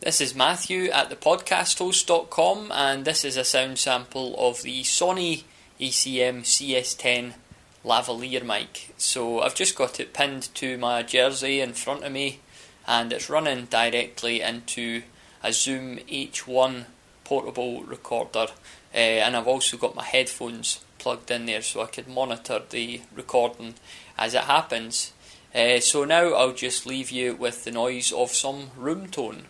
This is Matthew at thepodcasthost.com, and this is a sound sample of the Sony ECM CS10 lavalier mic. So I've just got it pinned to my jersey in front of me, and it's running directly into a Zoom H1 portable recorder, uh, and I've also got my headphones plugged in there so I could monitor the recording as it happens. Uh, so now I'll just leave you with the noise of some room tone.